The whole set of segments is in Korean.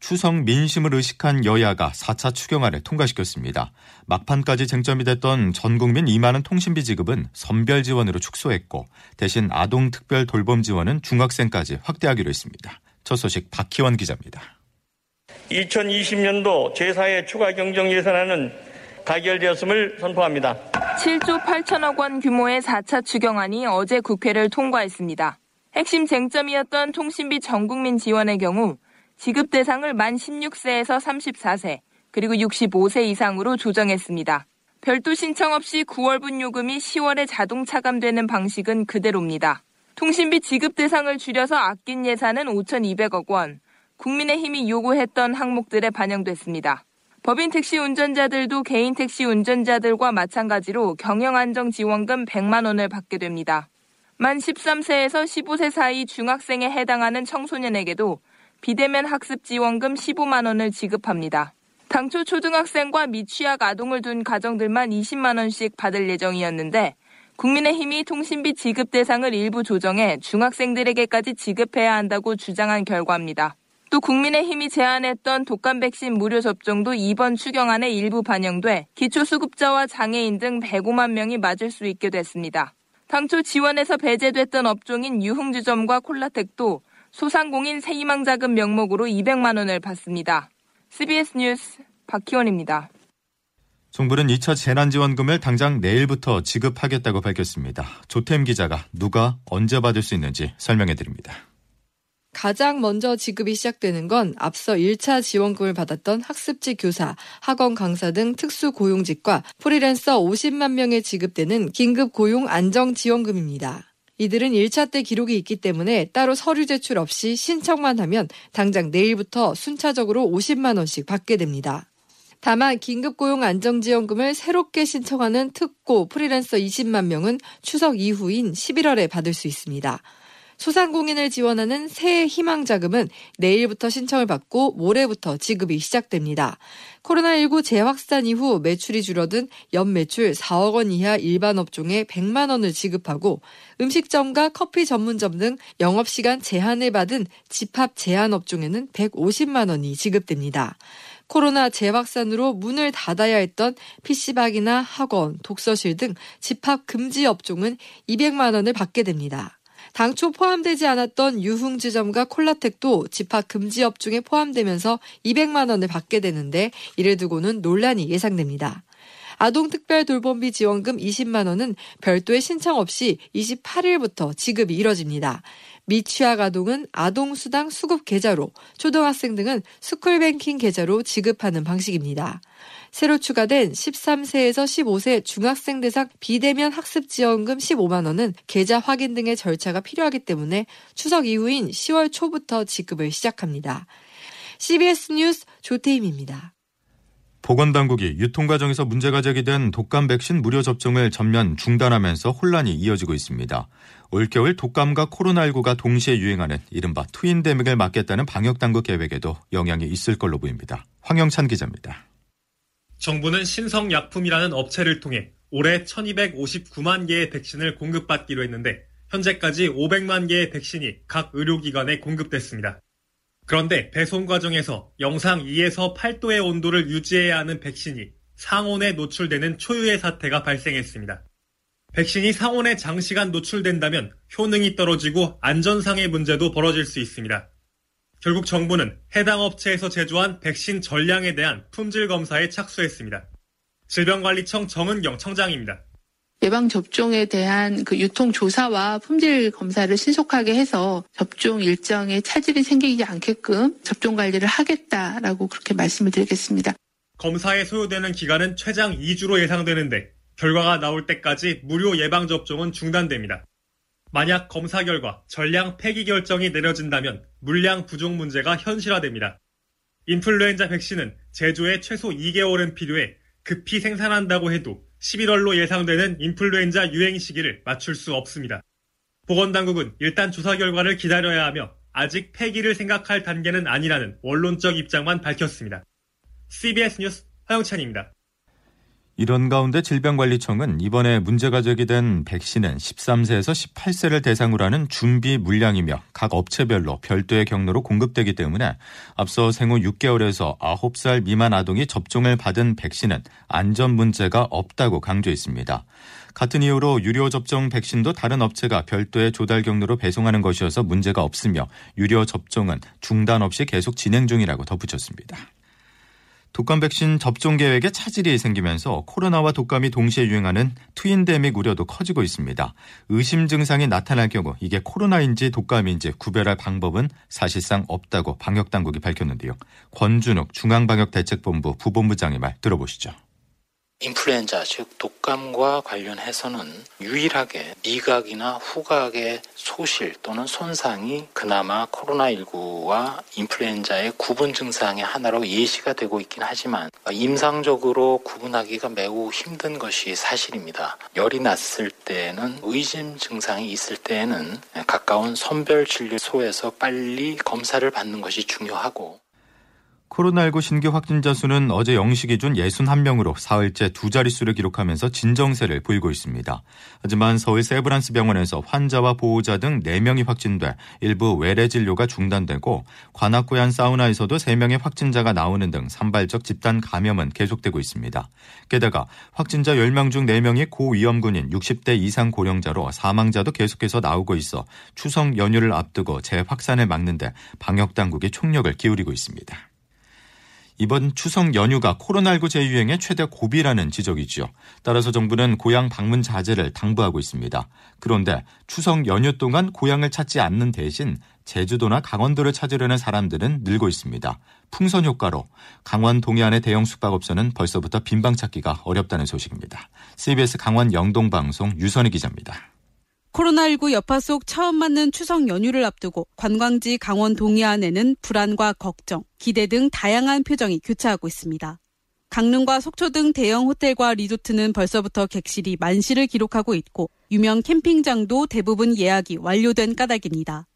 추석 민심을 의식한 여야가 4차 추경안을 통과시켰습니다. 막판까지 쟁점이 됐던 전국민 2만 원 통신비 지급은 선별 지원으로 축소했고 대신 아동 특별 돌봄 지원은 중학생까지 확대하기로 했습니다. 첫 소식 박희원 기자입니다. 2020년도 제4회 추가 경정 예산안은 가결되었음을 선포합니다. 7조 8천억 원 규모의 4차 추경안이 어제 국회를 통과했습니다. 핵심 쟁점이었던 통신비 전국민 지원의 경우 지급 대상을 만 16세에서 34세, 그리고 65세 이상으로 조정했습니다. 별도 신청 없이 9월분 요금이 10월에 자동 차감되는 방식은 그대로입니다. 통신비 지급 대상을 줄여서 아낀 예산은 5,200억 원, 국민의힘이 요구했던 항목들에 반영됐습니다. 법인 택시 운전자들도 개인 택시 운전자들과 마찬가지로 경영안정지원금 100만 원을 받게 됩니다. 만 13세에서 15세 사이 중학생에 해당하는 청소년에게도 비대면 학습 지원금 15만 원을 지급합니다. 당초 초등학생과 미취학 아동을 둔 가정들만 20만 원씩 받을 예정이었는데 국민의힘이 통신비 지급 대상을 일부 조정해 중학생들에게까지 지급해야 한다고 주장한 결과입니다. 또 국민의힘이 제안했던 독감 백신 무료 접종도 이번 추경안에 일부 반영돼 기초수급자와 장애인 등 105만 명이 맞을 수 있게 됐습니다. 당초 지원에서 배제됐던 업종인 유흥주점과 콜라텍도 소상공인 세희망 자금 명목으로 200만 원을 받습니다. CBS 뉴스 박희원입니다. 정부는 2차 재난지원금을 당장 내일부터 지급하겠다고 밝혔습니다. 조템 기자가 누가 언제 받을 수 있는지 설명해 드립니다. 가장 먼저 지급이 시작되는 건 앞서 1차 지원금을 받았던 학습지 교사, 학원 강사 등 특수 고용직과 프리랜서 50만 명에 지급되는 긴급 고용 안정 지원금입니다. 이들은 1차 때 기록이 있기 때문에 따로 서류 제출 없이 신청만 하면 당장 내일부터 순차적으로 50만 원씩 받게 됩니다. 다만 긴급고용 안정지원금을 새롭게 신청하는 특고 프리랜서 20만 명은 추석 이후인 11월에 받을 수 있습니다. 소상공인을 지원하는 새해 희망 자금은 내일부터 신청을 받고 모레부터 지급이 시작됩니다. 코로나19 재확산 이후 매출이 줄어든 연 매출 4억 원 이하 일반 업종에 100만 원을 지급하고 음식점과 커피 전문점 등 영업시간 제한을 받은 집합 제한 업종에는 150만 원이 지급됩니다. 코로나 재확산으로 문을 닫아야 했던 PC방이나 학원, 독서실 등 집합 금지 업종은 200만 원을 받게 됩니다. 당초 포함되지 않았던 유흥주점과 콜라텍도 집합 금지업 중에 포함되면서 200만 원을 받게 되는데 이를 두고는 논란이 예상됩니다. 아동특별 돌봄비 지원금 20만 원은 별도의 신청 없이 28일부터 지급이 이뤄집니다. 미취학 아동은 아동수당 수급 계좌로, 초등학생 등은 스쿨뱅킹 계좌로 지급하는 방식입니다. 새로 추가된 13세에서 15세 중학생 대상 비대면 학습 지원금 15만 원은 계좌 확인 등의 절차가 필요하기 때문에 추석 이후인 10월 초부터 지급을 시작합니다. CBS 뉴스 조태임입니다. 보건당국이 유통 과정에서 문제가 제기된 독감 백신 무료 접종을 전면 중단하면서 혼란이 이어지고 있습니다. 올겨울 독감과 코로나19가 동시에 유행하는 이른바 트윈데믹을 막겠다는 방역당국 계획에도 영향이 있을 걸로 보입니다. 황영찬 기자입니다. 정부는 신성약품이라는 업체를 통해 올해 1259만 개의 백신을 공급받기로 했는데 현재까지 500만 개의 백신이 각 의료기관에 공급됐습니다. 그런데 배송 과정에서 영상 2에서 8도의 온도를 유지해야 하는 백신이 상온에 노출되는 초유의 사태가 발생했습니다. 백신이 상온에 장시간 노출된다면 효능이 떨어지고 안전상의 문제도 벌어질 수 있습니다. 결국 정부는 해당 업체에서 제조한 백신 전량에 대한 품질 검사에 착수했습니다. 질병관리청 정은경 청장입니다. 예방접종에 대한 그 유통조사와 품질 검사를 신속하게 해서 접종 일정에 차질이 생기지 않게끔 접종 관리를 하겠다라고 그렇게 말씀을 드리겠습니다. 검사에 소요되는 기간은 최장 2주로 예상되는데 결과가 나올 때까지 무료 예방접종은 중단됩니다. 만약 검사 결과 전량 폐기 결정이 내려진다면 물량 부족 문제가 현실화됩니다. 인플루엔자 백신은 제조에 최소 2개월은 필요해 급히 생산한다고 해도 11월로 예상되는 인플루엔자 유행 시기를 맞출 수 없습니다. 보건당국은 일단 조사 결과를 기다려야 하며 아직 폐기를 생각할 단계는 아니라는 원론적 입장만 밝혔습니다. CBS 뉴스 허영찬입니다. 이런 가운데 질병관리청은 이번에 문제가 제기된 백신은 13세에서 18세를 대상으로 하는 준비 물량이며 각 업체별로 별도의 경로로 공급되기 때문에 앞서 생후 6개월에서 9살 미만 아동이 접종을 받은 백신은 안전 문제가 없다고 강조했습니다. 같은 이유로 유료 접종 백신도 다른 업체가 별도의 조달 경로로 배송하는 것이어서 문제가 없으며 유료 접종은 중단 없이 계속 진행 중이라고 덧붙였습니다. 독감 백신 접종 계획에 차질이 생기면서 코로나와 독감이 동시에 유행하는 트윈데믹 우려도 커지고 있습니다. 의심 증상이 나타날 경우 이게 코로나인지 독감인지 구별할 방법은 사실상 없다고 방역 당국이 밝혔는데요. 권준욱 중앙방역대책본부 부본부장의 말 들어보시죠. 인플루엔자 즉 독감과 관련해서는 유일하게 미각이나 후각의 소실 또는 손상이 그나마 코로나19와 인플루엔자의 구분 증상의 하나로 예시가 되고 있긴 하지만 임상적으로 구분하기가 매우 힘든 것이 사실입니다. 열이 났을 때는 의심 증상이 있을 때에는 가까운 선별진료소에서 빨리 검사를 받는 것이 중요하고 코로나19 신규 확진자 수는 어제 0시 기준 61명으로 사흘째 두 자릿수를 기록하면서 진정세를 보이고 있습니다. 하지만 서울 세브란스 병원에서 환자와 보호자 등 4명이 확진돼 일부 외래 진료가 중단되고 관악구의 사우나에서도 3명의 확진자가 나오는 등 산발적 집단 감염은 계속되고 있습니다. 게다가 확진자 10명 중 4명이 고위험군인 60대 이상 고령자로 사망자도 계속해서 나오고 있어 추석 연휴를 앞두고 재확산을 막는데 방역당국이 총력을 기울이고 있습니다. 이번 추석 연휴가 코로나19 재유행의 최대 고비라는 지적이지요. 따라서 정부는 고향 방문 자제를 당부하고 있습니다. 그런데 추석 연휴 동안 고향을 찾지 않는 대신 제주도나 강원도를 찾으려는 사람들은 늘고 있습니다. 풍선 효과로 강원 동해안의 대형 숙박업소는 벌써부터 빈방 찾기가 어렵다는 소식입니다. CBS 강원 영동방송 유선희 기자입니다. 코로나19 여파 속 처음 맞는 추석 연휴를 앞두고 관광지 강원 동해안에는 불안과 걱정, 기대 등 다양한 표정이 교차하고 있습니다. 강릉과 속초 등 대형 호텔과 리조트는 벌써부터 객실이 만실을 기록하고 있고 유명 캠핑장도 대부분 예약이 완료된 까닭입니다.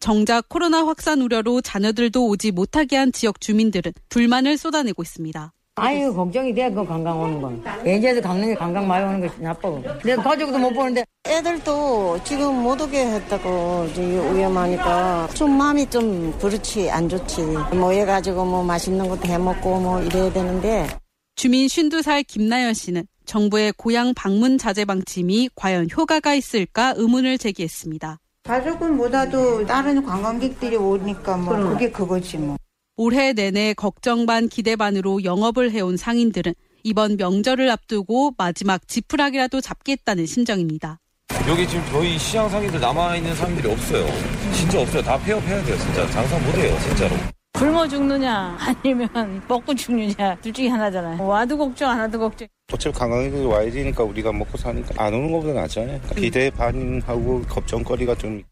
정작 코로나 확산 우려로 자녀들도 오지 못하게 한 지역 주민들은 불만을 쏟아내고 있습니다. 아유 걱정이 돼 그 관광 오는 건. 예전에도 강릉에 관광 많이 오는 것이 나쁘고 내 가족도 못 보는데. 애들도 지금 못 오게 했다고 위험하니까 좀 마음이 좀 그렇지 안 좋지. 모여가지고 뭐 맛있는 것도 해먹고 뭐 이래야 되는데. 주민 52살 김나연 씨는 정부의 고향 방문 자제 방침이 과연 효과가 있을까 의문을 제기했습니다. 가족은 못와도 다른 관광객들이 오니까 뭐 그게 그거지 뭐. 올해 내내 걱정 반 기대 반으로 영업을 해온 상인들은 이번 명절을 앞두고 마지막 지푸라기라도 잡겠다는 심정입니다. 여기 지금 저희 시장 상인들 남아있는 상인들이 없어요. 진짜 없어요. 다 폐업해야 돼요. 진짜 장사 못해요. 진짜로. 굶어 죽느냐 아니면 먹고 죽느냐 둘 중에 하나잖아요. 와도 걱정 안 와도 걱정. 어차피 관광객들이 와야 되니까 우리가 먹고 사니까 안 오는 것보다 낫잖아요. 기대 반하고 걱정거리가 좀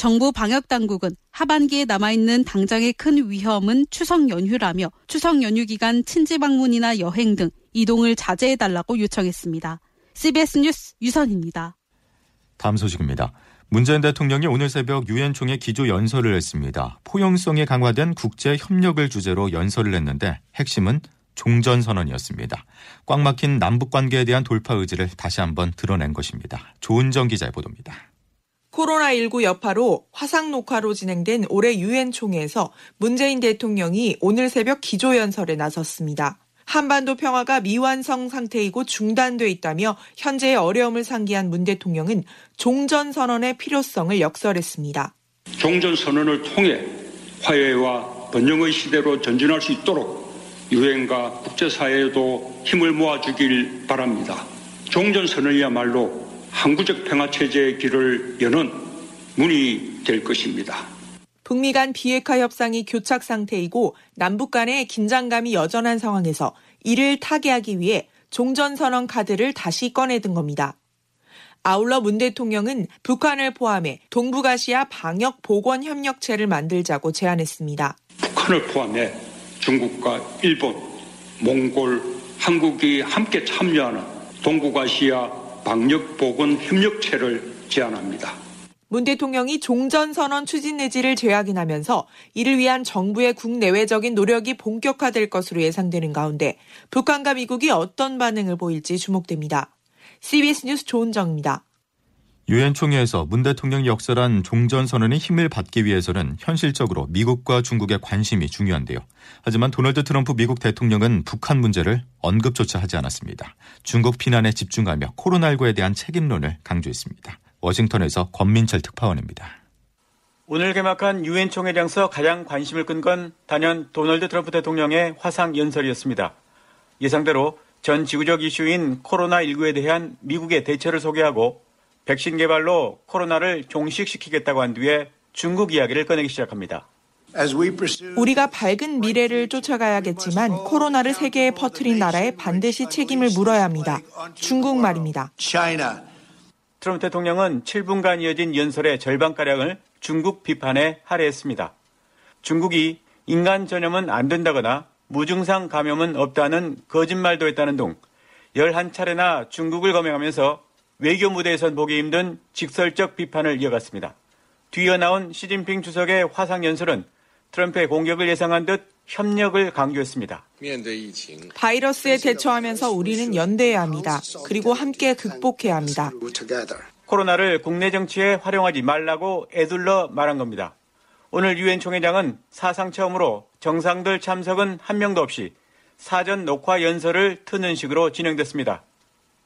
정부 방역 당국은 하반기에 남아있는 당장의 큰 위험은 추석 연휴라며 추석 연휴 기간 친지 방문이나 여행 등 이동을 자제해달라고 요청했습니다. CBS 뉴스 유선입니다. 다음 소식입니다. 문재인 대통령이 오늘 새벽 유엔 총회 기조 연설을 했습니다. 포용성이 강화된 국제 협력을 주제로 연설을 했는데 핵심은 종전 선언이었습니다. 꽉 막힌 남북 관계에 대한 돌파 의지를 다시 한번 드러낸 것입니다. 조은정 기자의 보도입니다. 코로나19 여파로 화상 녹화로 진행된 올해 유엔 총회에서 문재인 대통령이 오늘 새벽 기조연설에 나섰습니다. 한반도 평화가 미완성 상태이고 중단돼 있다며 현재의 어려움을 상기한 문 대통령은 종전 선언의 필요성을 역설했습니다. 종전 선언을 통해 화해와 번영의 시대로 전진할 수 있도록 유엔과 국제사회에도 힘을 모아주길 바랍니다. 종전 선언이야말로 항구적 평화 체제의 길을 여는 문이 될 것입니다. 북미 간 비핵화 협상이 교착 상태이고 남북 간의 긴장감이 여전한 상황에서 이를 타개하기 위해 종전선언 카드를 다시 꺼내든 겁니다. 아울러 문 대통령은 북한을 포함해 동북아시아 방역 보건 협력체를 만들자고 제안했습니다. 북한을 포함해 중국과 일본, 몽골, 한국이 함께 참여하는 동북아시아 방역 보건 협력체를 제안합니다. 문 대통령이 종전선언 추진 내지를 재확인하면서 이를 위한 정부의 국내외적인 노력이 본격화될 것으로 예상되는 가운데 북한과 미국이 어떤 반응을 보일지 주목됩니다. CBS 뉴스 조은정입니다. 유엔 총회에서 문 대통령이 역설한 종전 선언의 힘을 받기 위해서는 현실적으로 미국과 중국의 관심이 중요한데요. 하지만 도널드 트럼프 미국 대통령은 북한 문제를 언급조차 하지 않았습니다. 중국 비난에 집중하며 코로나19에 대한 책임론을 강조했습니다. 워싱턴에서 권민철 특파원입니다. 오늘 개막한 유엔 총회장서 가장 관심을 끈 건 단연 도널드 트럼프 대통령의 화상 연설이었습니다. 예상대로 전 지구적 이슈인 코로나19에 대한 미국의 대처를 소개하고 백신 개발로 코로나를 종식시키겠다고 한 뒤에 중국 이야기를 꺼내기 시작합니다. 우리가 밝은 미래를 쫓아가야겠지만 코로나를 세계에 퍼뜨린 나라에 반드시 책임을 물어야 합니다. 중국 말입니다. 트럼프 대통령은 7분간 이어진 연설의 절반가량을 중국 비판에 할애했습니다. 중국이 인간 전염은 안 된다거나 무증상 감염은 없다는 거짓말도 했다는 등 11차례나 중국을 거명하면서 외교 무대에선 보기 힘든 직설적 비판을 이어갔습니다. 뒤이어 나온 시진핑 주석의 화상 연설은 트럼프의 공격을 예상한 듯 협력을 강조했습니다. 바이러스에 대처하면서 우리는 연대해야 합니다. 그리고 함께 극복해야 합니다. 코로나를 국내 정치에 활용하지 말라고 애둘러 말한 겁니다. 오늘 유엔 총회장은 사상 처음으로 정상들 참석은 한 명도 없이 사전 녹화 연설을 트는 식으로 진행됐습니다.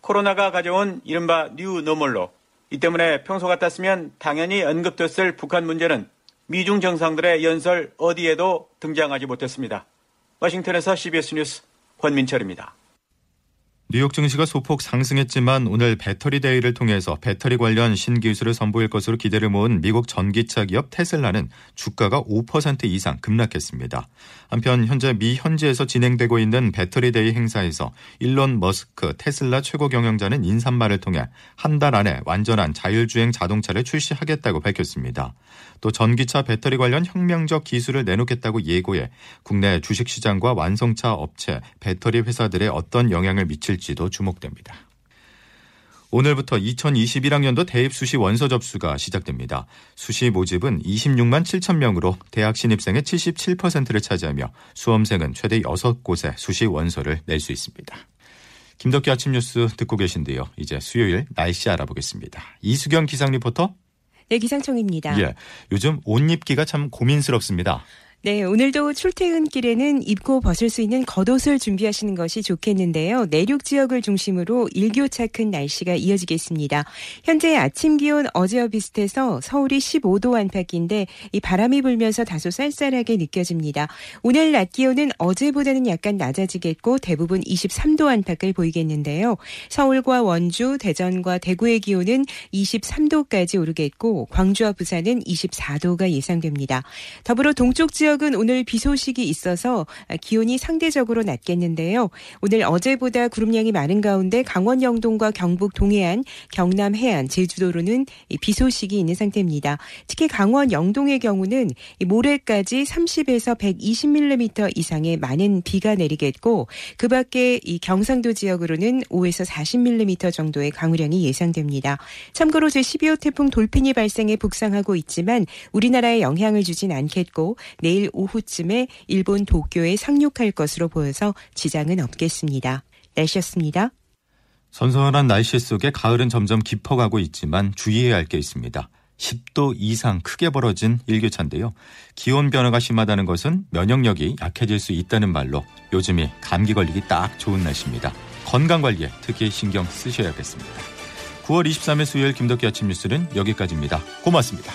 코로나가 가져온 이른바 뉴 노멀로 이 때문에 평소 같았으면 당연히 언급됐을 북한 문제는 미중 정상들의 연설 어디에도 등장하지 못했습니다. 워싱턴에서 CBS 뉴스 권민철입니다. 뉴욕 증시가 소폭 상승했지만 오늘 배터리 데이를 통해서 배터리 관련 신기술을 선보일 것으로 기대를 모은 미국 전기차 기업 테슬라는 주가가 5% 이상 급락했습니다. 한편 현재 미 현지에서 진행되고 있는 배터리 데이 행사에서 일론 머스크 테슬라 최고 경영자는 인사말을 통해 한 달 안에 완전한 자율주행 자동차를 출시하겠다고 밝혔습니다. 또 전기차 배터리 관련 혁명적 기술을 내놓겠다고 예고해 국내 주식시장과 완성차 업체, 배터리 회사들에 어떤 영향을 미칠 지도 주목됩니다. 오늘부터 2021학년도 대입 수시 원서 접수가 시작됩니다. 수시 모집은 26만 7천 명으로 대학 신입생의 77%를 차지하며 수험생은 최대 6곳에 수시 원서를 낼 수 있습니다. 김덕기 아침 뉴스 듣고 계신데요. 이제 수요일 날씨 알아보겠습니다. 이수경 기상 리포터. 네, 기상청입니다. 예. 요즘 옷 입기가 참 고민스럽습니다. 네, 오늘도 출퇴근길에는 입고 벗을 수 있는 겉옷을 준비하시는 것이 좋겠는데요. 내륙 지역을 중심으로 일교차 큰 날씨가 이어지겠습니다. 현재 아침 기온 어제와 비슷해서 서울이 15도 안팎인데 이 바람이 불면서 다소 쌀쌀하게 느껴집니다. 오늘 낮 기온은 어제보다는 약간 낮아지겠고 대부분 23도 안팎을 보이겠는데요. 서울과 원주, 대전과 대구의 기온은 23도까지 오르겠고 광주와 부산은 24도가 예상됩니다. 더불어 동쪽 지역 지역은 오늘 비 소식이 있어서 기온이 상대적으로 낮겠는데요. 오늘 어제보다 구름량이 많은 가운데 강원 영동과 경북 동해안, 경남 해안, 제주도로는 비 소식이 있는 상태입니다. 특히 강원 영동의 경우는 모레까지 30에서 120mm 이상의 많은 비가 내리겠고 그 밖에 이 경상도 지역으로는 5에서 40mm 정도의 강우량이 예상됩니다. 참고로 제12호 태풍 돌핀이 발생해 북상하고 있지만 우리나라에 영향을 주진 않겠고 내일 내일 오후쯤에 일본 도쿄에 상륙할 것으로 보여서 지장은 없겠습니다. 날씨였습니다. 선선한 날씨 속에 가을은 점점 깊어가고 있지만 주의해야 할 게 있습니다. 10도 이상 크게 벌어진 일교차인데요. 기온 변화가 심하다는 것은 면역력이 약해질 수 있다는 말로 요즘이 감기 걸리기 딱 좋은 날씨입니다. 건강 관리에 특히 신경 쓰셔야겠습니다. 9월 23일 수요일 김덕기 아침 뉴스는 여기까지입니다. 고맙습니다.